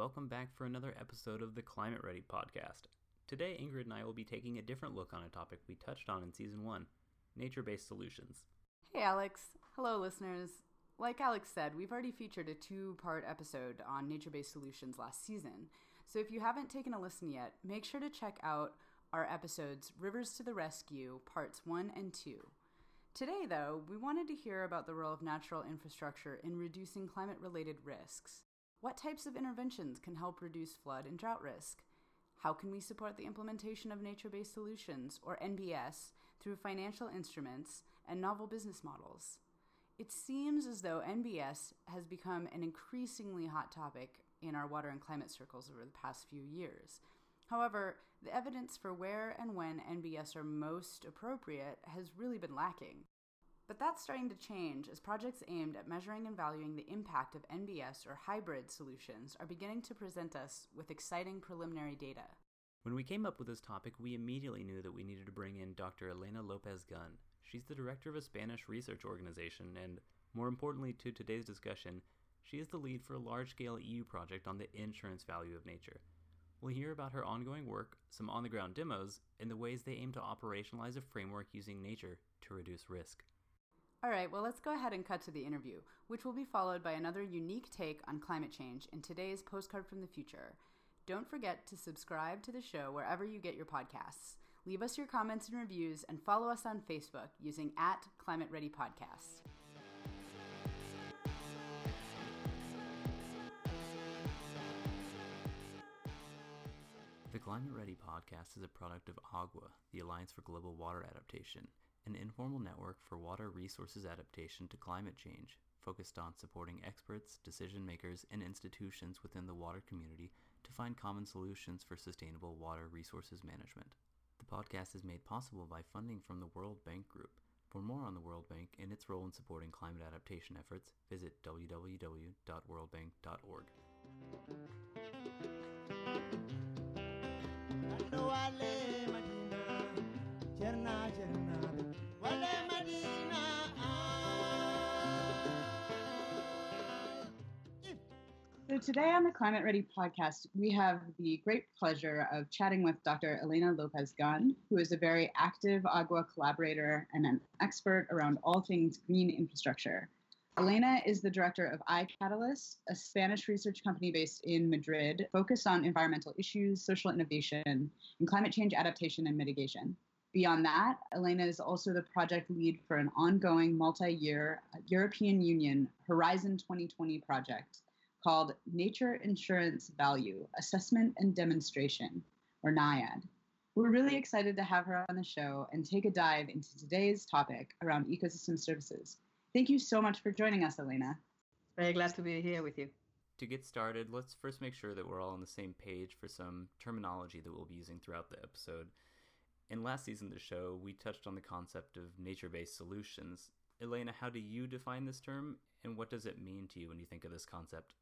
welcome back for another episode of the Climate Ready podcast. Today, Ingrid and I will be taking a different look on a topic we touched on in season one nature based solutions. Hey, Alex. Hello, listeners. Like Alex said, we've already featured a two part episode on nature based solutions last season. So if you haven't taken a listen yet, make sure to check out our episodes Rivers to the Rescue, parts one and two. Today, though, we wanted to hear about the role of natural infrastructure in reducing climate related risks. What types of interventions can help reduce flood and drought risk? How can we support the implementation of nature based solutions, or NBS, through financial instruments and novel business models? It seems as though NBS has become an increasingly hot topic in our water and climate circles over the past few years. However, the evidence for where and when NBS are most appropriate has really been lacking. But that's starting to change as projects aimed at measuring and valuing the impact of NBS or hybrid solutions are beginning to present us with exciting preliminary data. When we came up with this topic, we immediately knew that we needed to bring in Dr. Elena Lopez Gunn. She's the director of a Spanish research organization, and more importantly to today's discussion, she is the lead for a large scale EU project on the insurance value of nature. We'll hear about her ongoing work, some on the ground demos, and the ways they aim to operationalize a framework using nature to reduce risk. All right, well, let's go ahead and cut to the interview, which will be followed by another unique take on climate change in today's Postcard from the Future. Don't forget to subscribe to the show wherever you get your podcasts. Leave us your comments and reviews and follow us on Facebook using at Climate Ready Podcast. The Climate Ready podcast is a product of AGWA, the Alliance for Global Water Adaptation, an informal network for water resources adaptation to climate change, focused on supporting experts, decision makers, and institutions within the water community to find common solutions for sustainable water resources management. The podcast is made possible by funding from the World Bank Group. For more on the World Bank and its role in supporting climate adaptation efforts, visit www.worldbank.org. So, today on the Climate Ready podcast, we have the great pleasure of chatting with Dr. Elena Lopez Gunn, who is a very active AGWA collaborator and an expert around all things green infrastructure. Elena is the director of ICATALIST, a Spanish research company based in Madrid focused on environmental issues, social innovation, and climate change adaptation and mitigation. Beyond that, Elena is also the project lead for an ongoing multi year uh, European Union Horizon 2020 project called Nature Insurance Value Assessment and Demonstration, or NAIAD. We're really excited to have her on the show and take a dive into today's topic around ecosystem services. Thank you so much for joining us, Elena. Very glad to be here with you. To get started, let's first make sure that we're all on the same page for some terminology that we'll be using throughout the episode. In last season of the show, we touched on the concept of nature based solutions. Elena, how do you define this term, and what does it mean to you when you think of this concept?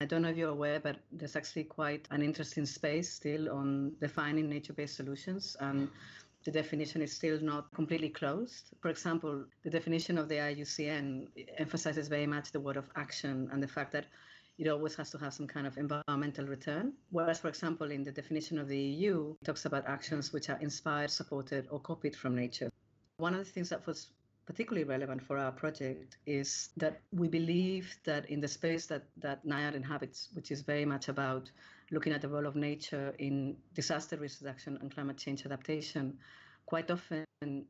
I don't know if you're aware, but there's actually quite an interesting space still on defining nature based solutions. And the definition is still not completely closed. For example, the definition of the IUCN emphasizes very much the word of action and the fact that it always has to have some kind of environmental return. Whereas, for example, in the definition of the EU, it talks about actions which are inspired, supported, or copied from nature. One of the things that was particularly relevant for our project is that we believe that in the space that, that NAIAD inhabits, which is very much about looking at the role of nature in disaster risk reduction and climate change adaptation, quite often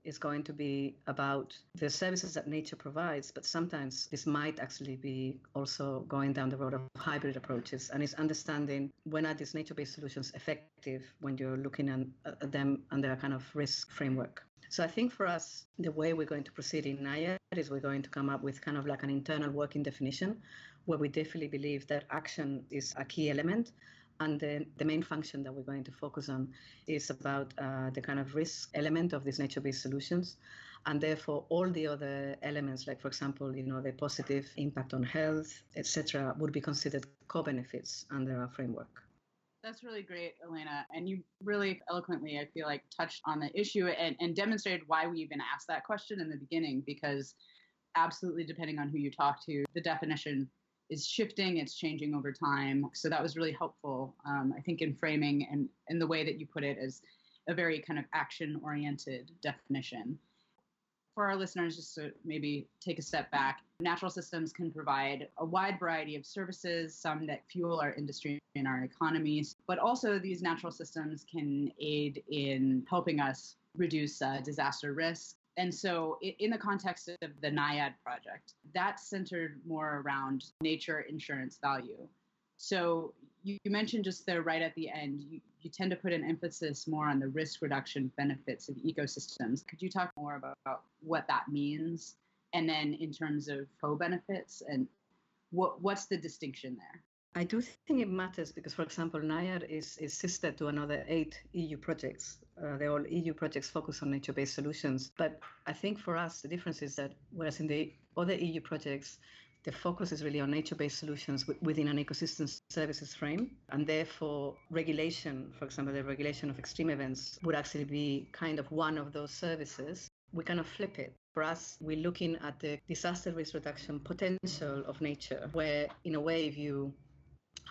is going to be about the services that nature provides, but sometimes this might actually be also going down the road of hybrid approaches and is understanding when are these nature-based solutions effective when you're looking at them under a kind of risk framework. So I think for us, the way we're going to proceed in NAIAD is we're going to come up with kind of like an internal working definition where we definitely believe that action is a key element. And the, the main function that we're going to focus on is about uh, the kind of risk element of these nature-based solutions. And therefore, all the other elements, like, for example, you know, the positive impact on health, etc., would be considered co-benefits under our framework. That's really great, Elena. And you really eloquently, I feel like, touched on the issue and, and demonstrated why we even asked that question in the beginning, because absolutely, depending on who you talk to, the definition is shifting, it's changing over time. So that was really helpful, um, I think, in framing and, and the way that you put it as a very kind of action oriented definition. For our listeners, just to maybe take a step back, natural systems can provide a wide variety of services, some that fuel our industry and our economies, but also these natural systems can aid in helping us reduce uh, disaster risk and so, in the context of the NAIAD project, that's centered more around nature insurance value. So, you, mentioned just there right at the end, you, you tend to put an emphasis more on the risk reduction benefits of ecosystems. Could you talk more about, about what that means? And then, in terms of co benefits, and what, what's the distinction there? I do think it matters because, for example, NAIAD is, is sister to another eight EU projects. Uh, they're all EU projects focused on nature based solutions. But I think for us, the difference is that whereas in the other EU projects, the focus is really on nature based solutions within an ecosystem services frame. And therefore, regulation, for example, the regulation of extreme events, would actually be kind of one of those services. We kind of flip it. For us, we're looking at the disaster risk reduction potential of nature, where, in a way, if you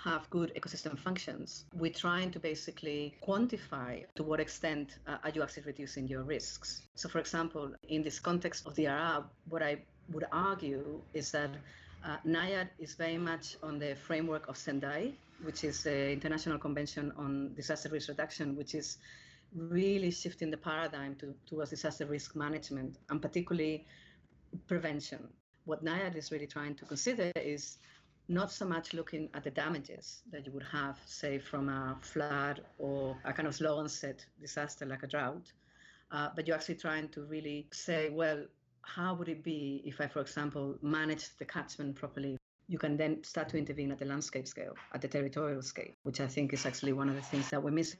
have good ecosystem functions, we're trying to basically quantify to what extent uh, are you actually reducing your risks. So, for example, in this context of the RR, what I would argue is that uh, NAIAD is very much on the framework of Sendai, which is the International Convention on Disaster Risk Reduction, which is really shifting the paradigm to, towards disaster risk management and particularly prevention. What NAIAD is really trying to consider is not so much looking at the damages that you would have, say, from a flood or a kind of slow onset disaster like a drought, uh, but you're actually trying to really say, well, how would it be if I, for example, managed the catchment properly? You can then start to intervene at the landscape scale, at the territorial scale, which I think is actually one of the things that we miss.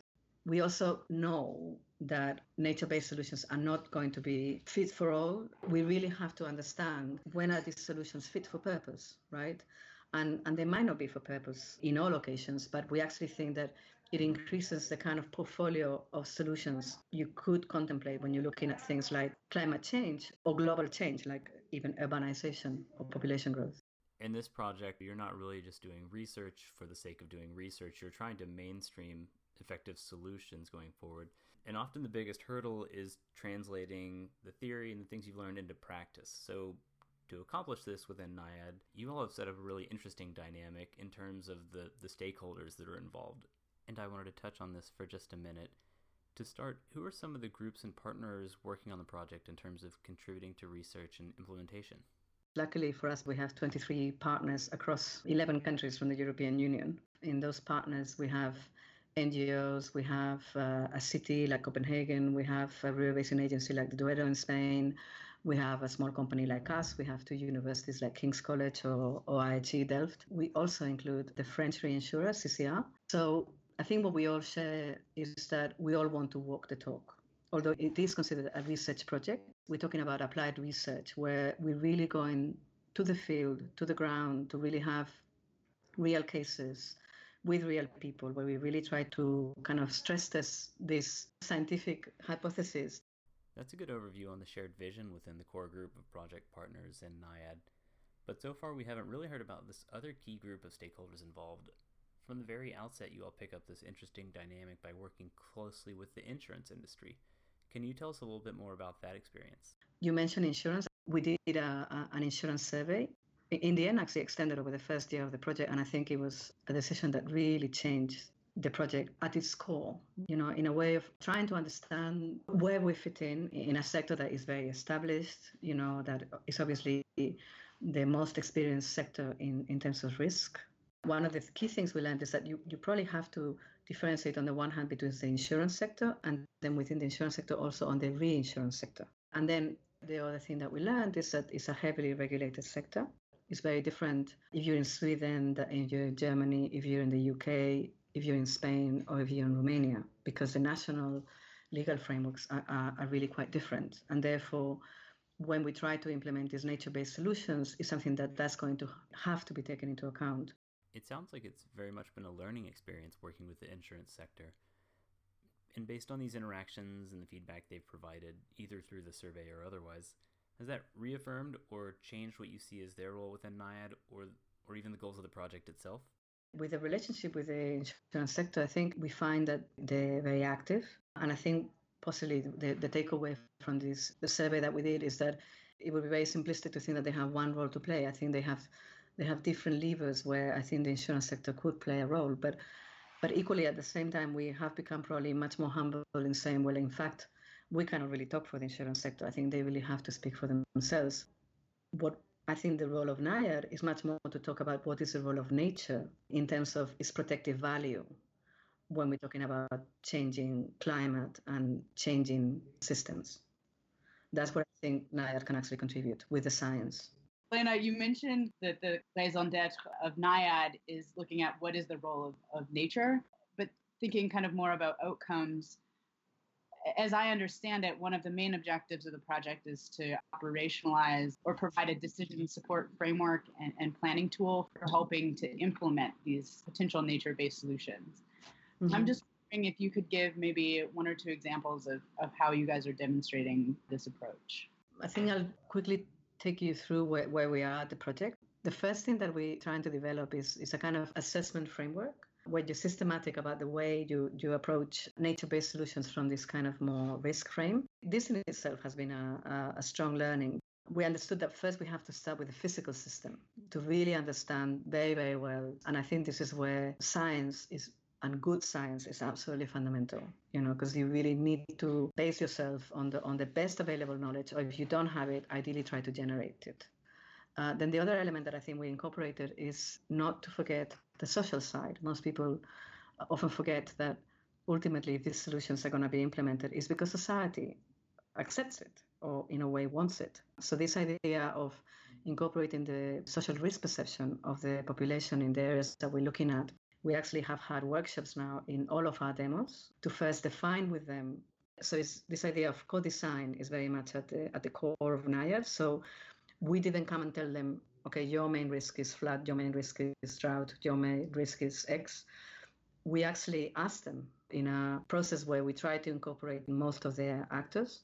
We also know that nature based solutions are not going to be fit for all. We really have to understand when are these solutions fit for purpose, right? And, and they might not be for purpose in all locations, but we actually think that it increases the kind of portfolio of solutions you could contemplate when you're looking at things like climate change or global change, like even urbanization or population growth. In this project, you're not really just doing research for the sake of doing research, you're trying to mainstream effective solutions going forward. And often the biggest hurdle is translating the theory and the things you've learned into practice. So, to accomplish this within NAIAD, you all have set up a really interesting dynamic in terms of the, the stakeholders that are involved. And I wanted to touch on this for just a minute. To start, who are some of the groups and partners working on the project in terms of contributing to research and implementation? Luckily for us, we have 23 partners across 11 countries from the European Union. In those partners, we have NGOs, we have uh, a city like Copenhagen, we have a river basin agency like the Duero in Spain, we have a small company like us. We have two universities like King's College or, IHE Delft. We also include the French reinsurer, CCR. So I think what we all share is that we all want to walk the talk. Although it is considered a research project, we're talking about applied research where we're really going to the field, to the ground, to really have real cases with real people, where we really try to kind of stress test this scientific hypothesis that's a good overview on the shared vision within the core group of project partners in NAIAD. But so far, we haven't really heard about this other key group of stakeholders involved. From the very outset, you all pick up this interesting dynamic by working closely with the insurance industry. Can you tell us a little bit more about that experience? You mentioned insurance. We did a, a, an insurance survey. In the end, actually extended over the first year of the project, and I think it was a decision that really changed the project at its core, you know, in a way of trying to understand where we fit in in a sector that is very established, you know, that is obviously the most experienced sector in, in terms of risk. One of the key things we learned is that you, you probably have to differentiate on the one hand between the insurance sector and then within the insurance sector also on the reinsurance sector. And then the other thing that we learned is that it's a heavily regulated sector. It's very different if you're in Sweden, if you're in Germany, if you're in the UK, if you're in Spain or if you're in Romania, because the national legal frameworks are, are, are really quite different. And therefore, when we try to implement these nature-based solutions, is something that that's going to have to be taken into account. It sounds like it's very much been a learning experience working with the insurance sector. And based on these interactions and the feedback they've provided, either through the survey or otherwise, has that reaffirmed or changed what you see as their role within NAIAD or or even the goals of the project itself? With the relationship with the insurance sector, I think we find that they're very active. And I think possibly the, the takeaway from this the survey that we did is that it would be very simplistic to think that they have one role to play. I think they have they have different levers where I think the insurance sector could play a role. But but equally at the same time we have become probably much more humble in saying, well in fact, we cannot really talk for the insurance sector. I think they really have to speak for themselves. What I think the role of NAIAD is much more to talk about what is the role of nature in terms of its protective value when we're talking about changing climate and changing systems. That's where I think NAIAD can actually contribute with the science. Lena, you mentioned that the raison d'etre of NAIAD is looking at what is the role of, of nature, but thinking kind of more about outcomes. As I understand it, one of the main objectives of the project is to operationalize or provide a decision support framework and, and planning tool for helping to implement these potential nature based solutions. Mm-hmm. I'm just wondering if you could give maybe one or two examples of, of how you guys are demonstrating this approach. I think I'll quickly take you through where, where we are at the project. The first thing that we're trying to develop is, is a kind of assessment framework where you're systematic about the way you, you approach nature-based solutions from this kind of more risk frame. This in itself has been a, a, a strong learning. We understood that first we have to start with the physical system to really understand very, very well. And I think this is where science is and good science is absolutely fundamental you know because you really need to base yourself on the on the best available knowledge or if you don't have it ideally try to generate it uh, then the other element that i think we incorporated is not to forget the social side most people uh, often forget that ultimately these solutions are going to be implemented is because society accepts it or in a way wants it so this idea of incorporating the social risk perception of the population in the areas that we're looking at we actually have had workshops now in all of our demos to first define with them. So this idea of co-design is very much at the, at the core of NAIAD. So we didn't come and tell them, okay, your main risk is flood, your main risk is drought, your main risk is X. We actually ask them in a process where we try to incorporate most of their actors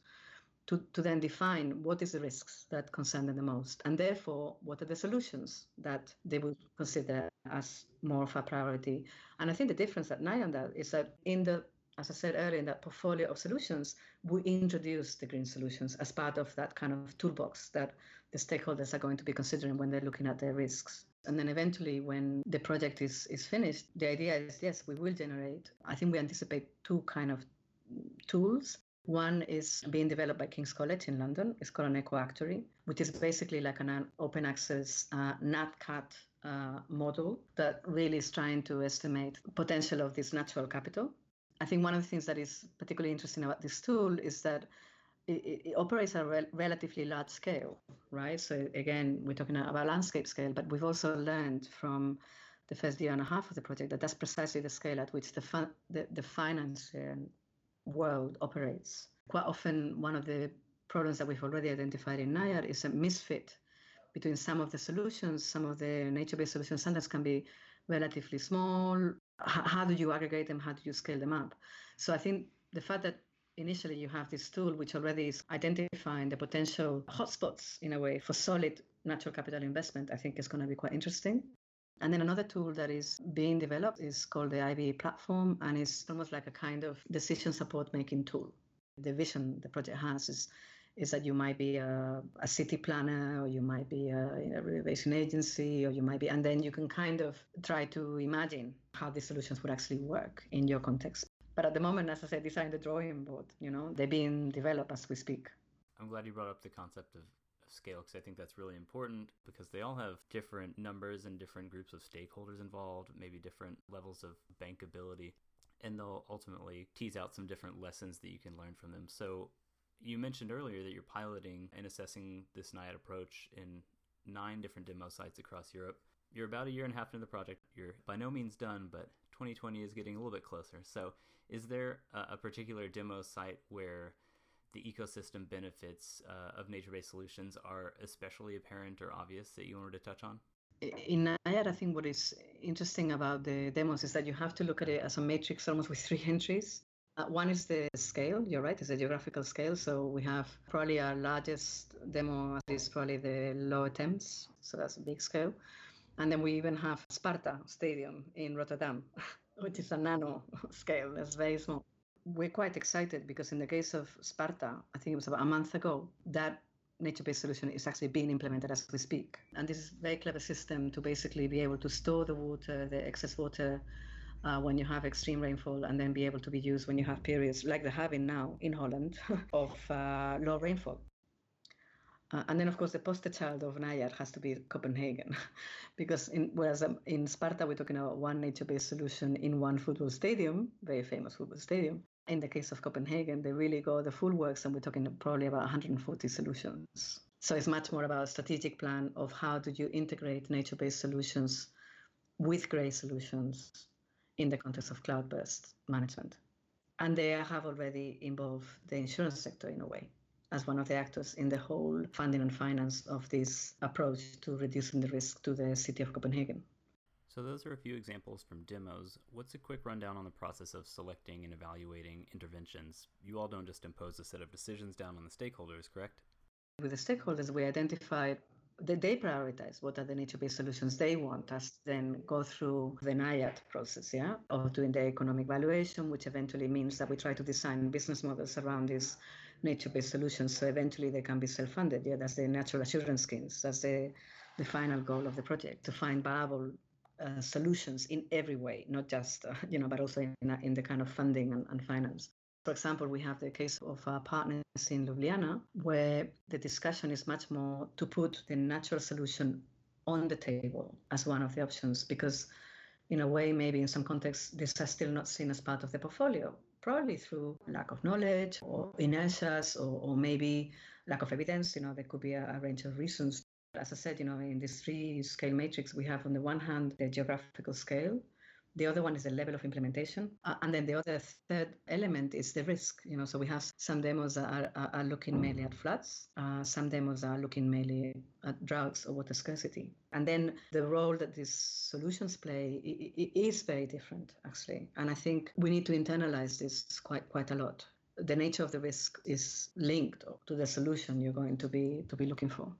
to, to then define what is the risks that concern them the most and therefore what are the solutions that they would consider as more of a priority and i think the difference at NAIAD is that in the as i said earlier in that portfolio of solutions we introduce the green solutions as part of that kind of toolbox that the stakeholders are going to be considering when they're looking at their risks and then eventually when the project is is finished the idea is yes we will generate i think we anticipate two kind of tools one is being developed by King's College in London. It's called an ecoactuary, which is basically like an open access uh, NatCat uh, model that really is trying to estimate potential of this natural capital. I think one of the things that is particularly interesting about this tool is that it, it operates at a rel- relatively large scale, right? So again, we're talking about landscape scale, but we've also learned from the first year and a half of the project that that's precisely the scale at which the, the, the finance world operates. Quite often, one of the problems that we've already identified in NAIAD is a misfit between some of the solutions. Some of the nature-based solutions sometimes can be relatively small. How do you aggregate them? How do you scale them up? So I think the fact that initially you have this tool which already is identifying the potential hotspots in a way for solid natural capital investment, I think is going to be quite interesting. And then another tool that is being developed is called the IBE platform, and it's almost like a kind of decision support making tool. The vision the project has is is that you might be a, a city planner or you might be a, a, renovation agency or you might be and then you can kind of try to imagine how these solutions would actually work in your context but at the moment as i said these are in the drawing board you know they're being developed as we speak i'm glad you brought up the concept of scale because I think that's really important because they all have different numbers and different groups of stakeholders involved, maybe different levels of bankability, and they'll ultimately tease out some different lessons that you can learn from them. So, you mentioned earlier that you're piloting and assessing this NAIAD approach in nine different demo sites across Europe. You're about a year and a half into the project. You're by no means done, but 2020 is getting a little bit closer. So, is there a, particular demo site where the ecosystem benefits uh, of nature-based solutions are especially apparent or obvious that you wanted to touch on? In NIAD, I think what is interesting about the demos is that you have to look at it as a matrix almost with three entries. Uh, one is the scale, you're right, it's a geographical scale. So we have probably our largest demo is probably the Lower Thames, so that's a big scale. And then we even have Sparta Stadium in Rotterdam, which is a nano scale, it's very small. We're quite excited because in the case of Sparta, I think it was about a month ago, that nature-based solution is actually being implemented as we speak. And this is a very clever system to basically be able to store the water, the excess water, uh, when you have extreme rainfall, and then be able to be used when you have periods like they're having now in Holland of uh, low rainfall. Uh, and then, of course, the poster child of Naiad has to be Copenhagen, because in, whereas um, in Sparta we're talking about one nature-based solution in one football stadium, very famous football stadium. In the case of Copenhagen, they really go the full works, and we're talking probably about 140 solutions. So it's much more about a strategic plan of how do you integrate nature-based solutions with grey solutions in the context of cloudburst management. And they have already involved the insurance sector in a way as one of the actors in the whole funding and finance of this approach to reducing the risk to the city of Copenhagen. So, those are a few examples from demos. What's a quick rundown on the process of selecting and evaluating interventions? You all don't just impose a set of decisions down on the stakeholders, correct? With the stakeholders, we identified that they prioritize what are the nature-based solutions they want us then go through the NAIAD process, yeah, of doing the economic valuation, which eventually means that we try to design business models around these nature-based solutions so eventually they can be self-funded. Yeah, that's the natural assurance schemes. That's the the final goal of the project to find viable uh, solutions in every way, not just uh, you know, but also in, in the kind of funding and, and finance. For example, we have the case of our partners in Ljubljana, where the discussion is much more to put the natural solution on the table as one of the options, because in a way, maybe in some contexts, this is still not seen as part of the portfolio probably through lack of knowledge or inertias or, or maybe lack of evidence. You know, there could be a, a range of reasons. As I said, you know, in this three scale matrix, we have on the one hand the geographical scale, the other one is the level of implementation. Uh, and then the other third element is the risk. You know, so we have some demos that are, are, looking mainly at floods. Uh, some demos are looking mainly at droughts or water scarcity. And then the role that these solutions play is very different, actually. And I think we need to internalize this quite quite a lot. The nature of the risk is linked to the solution you're going to be to be looking for.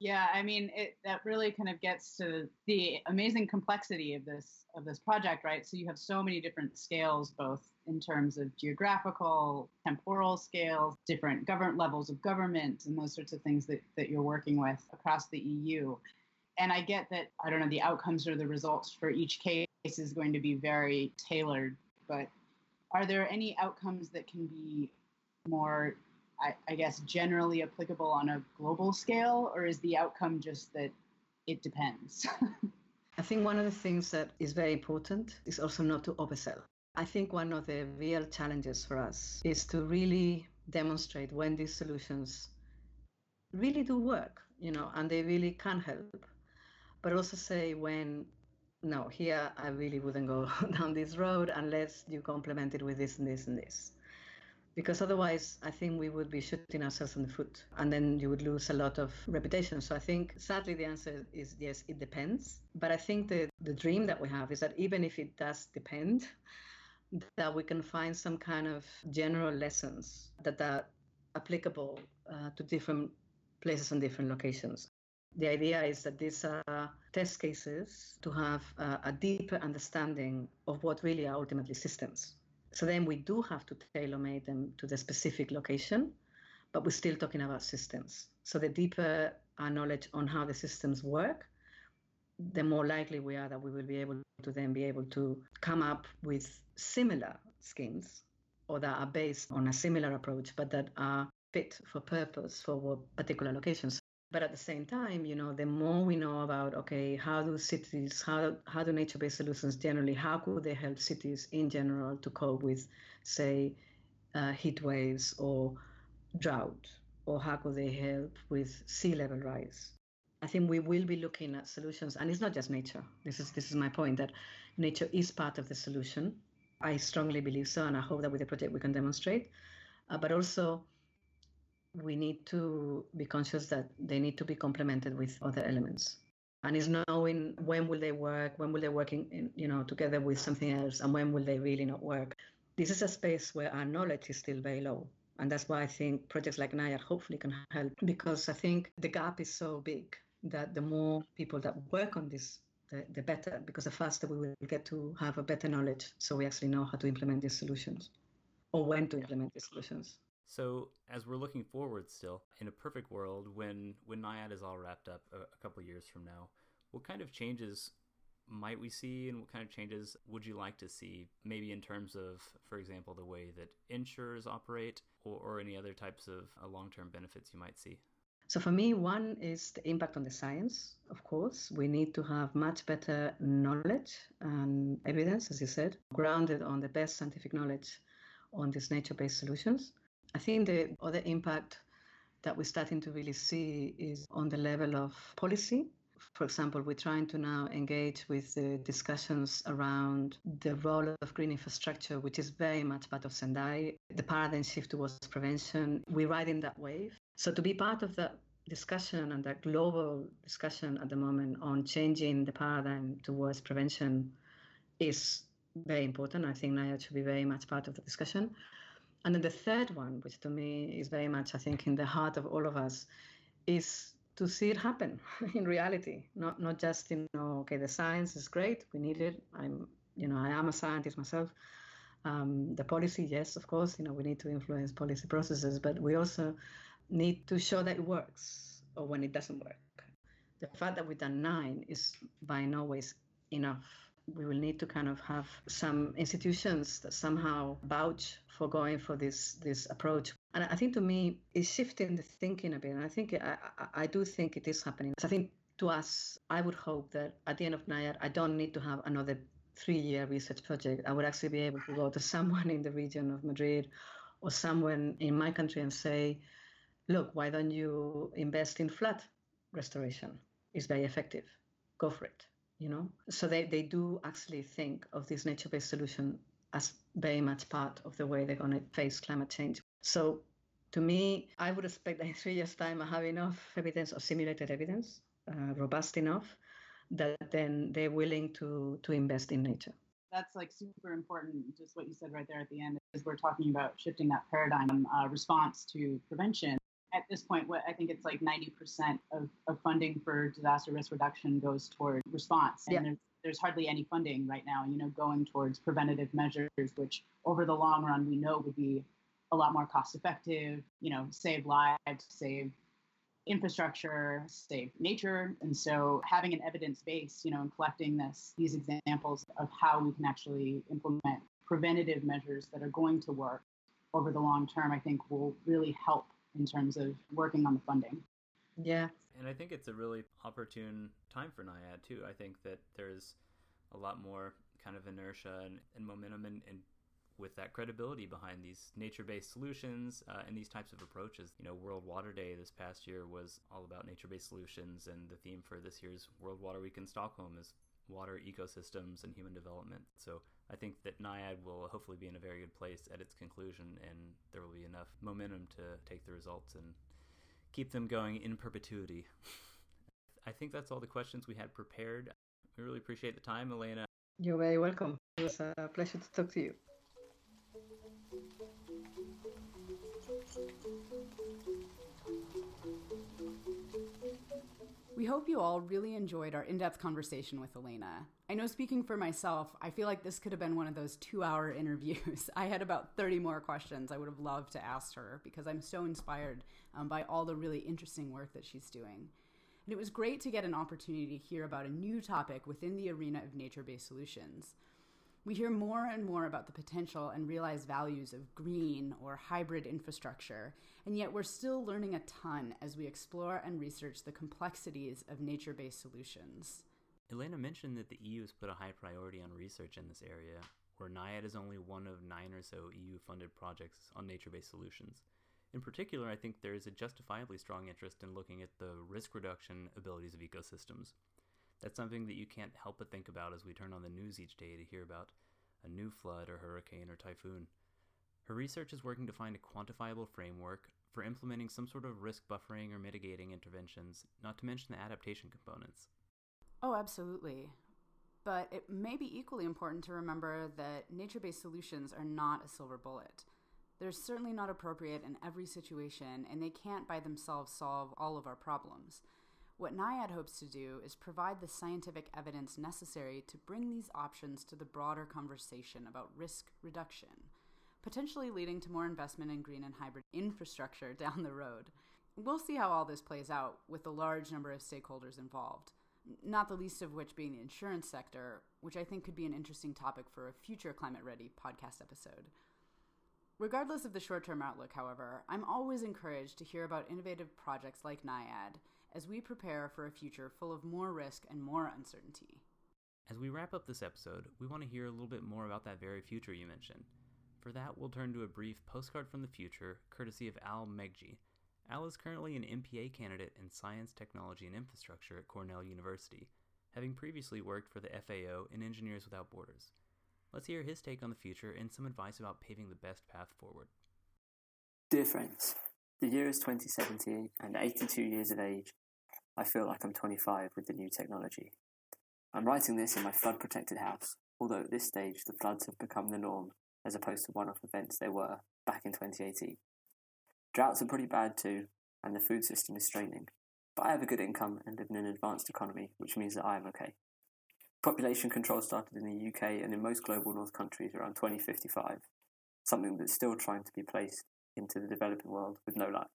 Yeah, I mean, it, that really kind of gets to the amazing complexity of this of this project, right? So you have so many different scales, both in terms of geographical, temporal scales, different government levels of government, and those sorts of things that, that you're working with across the EU. And I get that I don't know the outcomes or the results for each case is going to be very tailored, but are there any outcomes that can be more I, I guess, generally applicable on a global scale, or is the outcome just that it depends? I think one of the things that is very important is also not to oversell. I think one of the real challenges for us is to really demonstrate when these solutions really do work, you know, and they really can help, but also say when no, here I really wouldn't go down this road unless you complement it with this and this and this because otherwise I think we would be shooting ourselves in the foot and then you would lose a lot of reputation. So I think sadly the answer is yes, it depends. But I think the, the dream that we have is that even if it does depend, that we can find some kind of general lessons that are applicable uh, to different places and different locations. The idea is that these are test cases to have uh, a deeper understanding of what really are ultimately systems so then we do have to tailor made them to the specific location, but we're still talking about systems. So the deeper our knowledge on how the systems work, the more likely we are that we will be able to then be able to come up with similar schemes or that are based on a similar approach, but that are fit for purpose for particular locations but at the same time you know the more we know about okay how do cities how how do nature-based solutions generally how could they help cities in general to cope with say uh, heat waves or drought? Or how could they help with sea level rise? I think we will be looking at solutions and it's not just nature. This is this is my point that nature is part of the solution. I strongly believe so and i hope that with the project we can demonstrate. Uh, but also we need to be conscious that they need to be complemented with other elements. And is knowing when will they work when will they work in, you know together with something else and when will they really not work. This is a space where our knowledge is still very low. And that's why i think projects like naiad hopefully can help because i think the gap is so big that the more people that work on this, the, the better, because the faster we will get to have a better knowledge so we actually know how to implement these solutions or when to implement these solutions. So, as we're looking forward still, in a perfect world, when, when NAIAD is all wrapped up a, a couple years from now, what kind of changes might we see and what kind of changes would you like to see maybe in terms of for example the way that insurers operate or, or any other types of uh, long-term benefits you might see? So for me one is the impact on the science of course. We need to have much better knowledge and evidence as you said grounded on the best scientific knowledge on these nature-based solutions i think the other impact that we're starting to really see is on the level of policy for example, we're trying to now engage with the discussions around the role of green infrastructure, which is very much part of Sendai, the paradigm shift towards prevention. We're riding that wave. So to be part of that discussion and that global discussion at the moment on changing the paradigm towards prevention is very important. I think NAIAD should be very much part of the discussion. And then the third one, which to me is very much, I think, in the heart of all of us, is to see it happen in reality. Not not just you know okay the science is great we need it. I'm you know i am a scientist myself. Um, the policy yes of course you know we need to influence policy processes but we also need to show that it works or when it doesn't work. The fact that we've done nine is by no ways enough we will need to kind of have some institutions that somehow vouch for going for this this approach. And I think to me, it's shifting the thinking a bit. And I think I, I do think it is happening. So I think to us, I would hope that at the end of NAIAD, I don't need to have another three-year research project. I would actually be able to go to someone in the region of Madrid or someone in my country and say, look, why don't you invest in flood restoration? It's very effective. Go for it. You know, so they, they do actually think of this nature-based solution as very much part of the way they're going to face climate change. So, to me, I would expect that in three years' time, I have enough evidence or simulated evidence, uh, robust enough, that then they're willing to to invest in nature. That's like super important. Just what you said right there at the end, is we're talking about shifting that paradigm uh, response to prevention. At this point, what I think it's like 90% of, of funding for disaster risk reduction goes toward response. And there's there's hardly any funding right now, you know, going towards preventative measures, which over the long run we know would be a lot more cost effective, you know, save lives, save infrastructure, save nature. And so having an evidence base, you know, and collecting this these examples of how we can actually implement preventative measures that are going to work over the long term, I think will really help in terms of working on the funding. Yeah. And I think it's a really opportune time for NAIAD too. I think that there's a lot more kind of inertia and, and momentum and, and with that credibility behind these nature-based solutions uh, and these types of approaches. You know, World Water Day this past year was all about nature-based solutions, and the theme for this year's World Water Week in Stockholm is water ecosystems and human development. So I think that NAIAD will hopefully be in a very good place at its conclusion, and there will be enough momentum to take the results and keep them going in perpetuity. I think that's all the questions we had prepared. We really appreciate the time, Elena. You're very welcome. It was a pleasure to talk to you. We hope you all really enjoyed our in depth conversation with Elena. I know, speaking for myself, I feel like this could have been one of those two hour interviews. I had about 30 more questions I would have loved to ask her because I'm so inspired um, by all the really interesting work that she's doing. And it was great to get an opportunity to hear about a new topic within the arena of nature based solutions. We hear more and more about the potential and realized values of green or hybrid infrastructure, and yet we're still learning a ton as we explore and research the complexities of nature based solutions. Elena mentioned that the EU has put a high priority on research in this area, where NAIAD is only one of nine or so EU funded projects on nature based solutions. In particular, I think there is a justifiably strong interest in looking at the risk reduction abilities of ecosystems. That's something that you can't help but think about as we turn on the news each day to hear about a new flood or hurricane or typhoon. Her research is working to find a quantifiable framework for implementing some sort of risk buffering or mitigating interventions, not to mention the adaptation components. Oh, absolutely. But it may be equally important to remember that nature based solutions are not a silver bullet. They're certainly not appropriate in every situation, and they can't by themselves solve all of our problems. What NAIAD hopes to do is provide the scientific evidence necessary to bring these options to the broader conversation about risk reduction, potentially leading to more investment in green and hybrid infrastructure down the road. We'll see how all this plays out with the large number of stakeholders involved, not the least of which being the insurance sector, which I think could be an interesting topic for a future Climate Ready podcast episode. Regardless of the short term outlook, however, I'm always encouraged to hear about innovative projects like NAIAD as we prepare for a future full of more risk and more uncertainty. As we wrap up this episode, we want to hear a little bit more about that very future you mentioned. For that, we'll turn to a brief postcard from the future, courtesy of Al Meghji. Al is currently an MPA candidate in Science, Technology, and Infrastructure at Cornell University, having previously worked for the FAO and Engineers Without Borders. Let's hear his take on the future and some advice about paving the best path forward. Dear friends, the year is 2017 and 82 years of age. I feel like I'm 25 with the new technology. I'm writing this in my flood protected house, although at this stage the floods have become the norm as opposed to one off events they were back in 2018. Droughts are pretty bad too, and the food system is straining. But I have a good income and live in an advanced economy, which means that I am okay. Population control started in the UK and in most global north countries around 2055, something that's still trying to be placed into the developing world with no luck.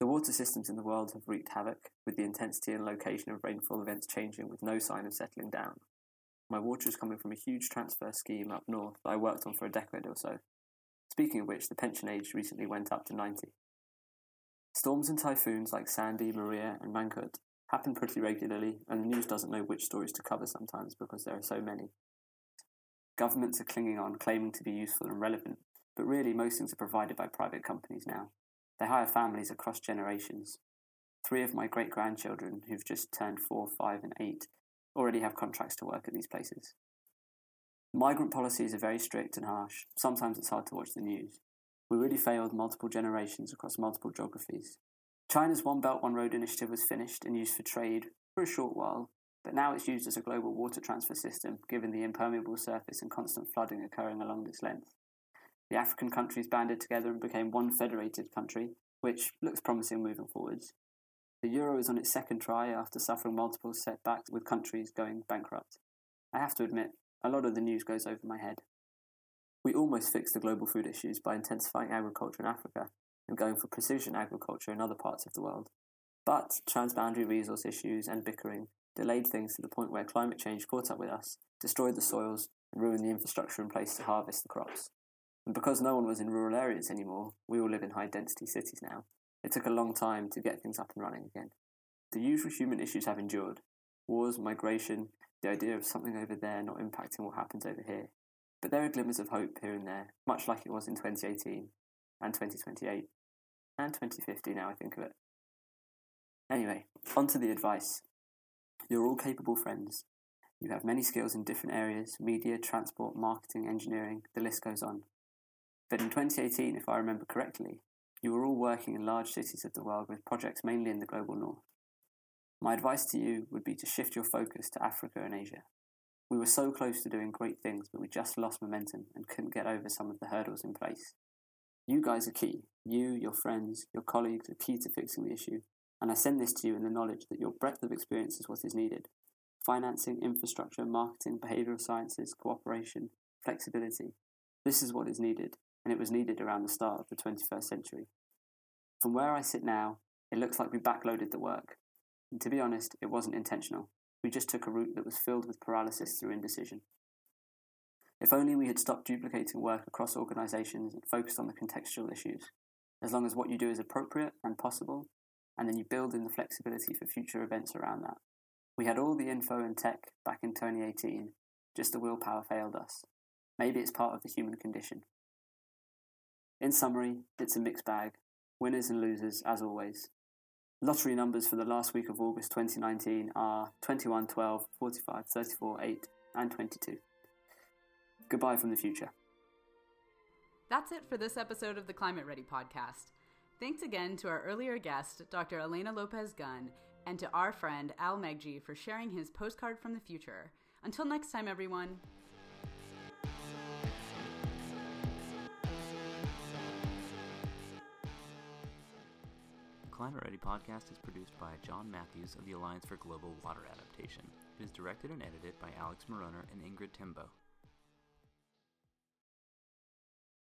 The water systems in the world have wreaked havoc, with the intensity and location of rainfall events changing with no sign of settling down. My water is coming from a huge transfer scheme up north that I worked on for a decade or so. Speaking of which, the pension age recently went up to 90. Storms and typhoons like Sandy, Maria, and Mangkhut happen pretty regularly, and the news doesn't know which stories to cover sometimes because there are so many. Governments are clinging on, claiming to be useful and relevant, but really most things are provided by private companies now. They hire families across generations. Three of my great grandchildren, who've just turned four, five, and eight, already have contracts to work at these places. Migrant policies are very strict and harsh. Sometimes it's hard to watch the news. We really failed multiple generations across multiple geographies. China's One Belt One Road initiative was finished and used for trade for a short while, but now it's used as a global water transfer system given the impermeable surface and constant flooding occurring along this length. The African countries banded together and became one federated country, which looks promising moving forwards. The euro is on its second try after suffering multiple setbacks with countries going bankrupt. I have to admit, a lot of the news goes over my head. We almost fixed the global food issues by intensifying agriculture in Africa, and going for precision agriculture in other parts of the world. But transboundary resource issues and bickering delayed things to the point where climate change caught up with us, destroyed the soils, and ruined the infrastructure in place to harvest the crops. And because no one was in rural areas anymore, we all live in high density cities now. It took a long time to get things up and running again. The usual human issues have endured wars, migration, the idea of something over there not impacting what happens over here. But there are glimmers of hope here and there, much like it was in 2018 and 2028 and 2050 now I think of it. Anyway, on to the advice. You're all capable friends. You have many skills in different areas media, transport, marketing, engineering, the list goes on. But in 2018, if I remember correctly, you were all working in large cities of the world with projects mainly in the global north. My advice to you would be to shift your focus to Africa and Asia. We were so close to doing great things, but we just lost momentum and couldn't get over some of the hurdles in place. You guys are key. You, your friends, your colleagues are key to fixing the issue, and I send this to you in the knowledge that your breadth of experience is what is needed. Financing, infrastructure, marketing, behavioral sciences, cooperation, flexibility. This is what is needed, and it was needed around the start of the 21st century. From where I sit now, it looks like we backloaded the work. And to be honest, it wasn't intentional. We just took a route that was filled with paralysis through indecision. If only we had stopped duplicating work across organisations and focused on the contextual issues, as long as what you do is appropriate and possible, and then you build in the flexibility for future events around that. We had all the info and tech back in 2018, just the willpower failed us. Maybe it's part of the human condition. In summary, it's a mixed bag. Winners and losers, as always. Lottery numbers for the last week of August 2019 are 21, 12, 45, 34, 8, and 22. Goodbye from the future. That's it for this episode of the Climate Ready podcast. Thanks again to our earlier guest, Dr. Elena Lopez Gunn, and to our friend Al Meghji for sharing his postcard from the future. Until next time, everyone. Climate Ready podcast is produced by John Matthews of the Alliance for Global Water Adaptation. It is directed and edited by Alex Mauroner and Ingrid Timboe.